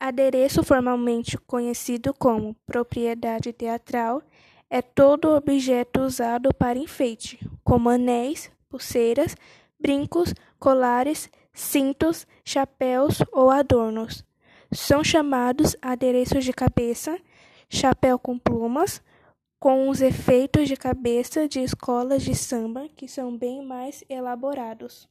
Adereço, formalmente conhecido como propriedade teatral, é todo objeto usado para enfeite, como anéis, pulseiras, brincos, colares, cintos, chapéus ou adornos. São chamados adereços de cabeça, chapéu com plumas, com os efeitos de cabeça de escolas de samba, que são bem mais elaborados.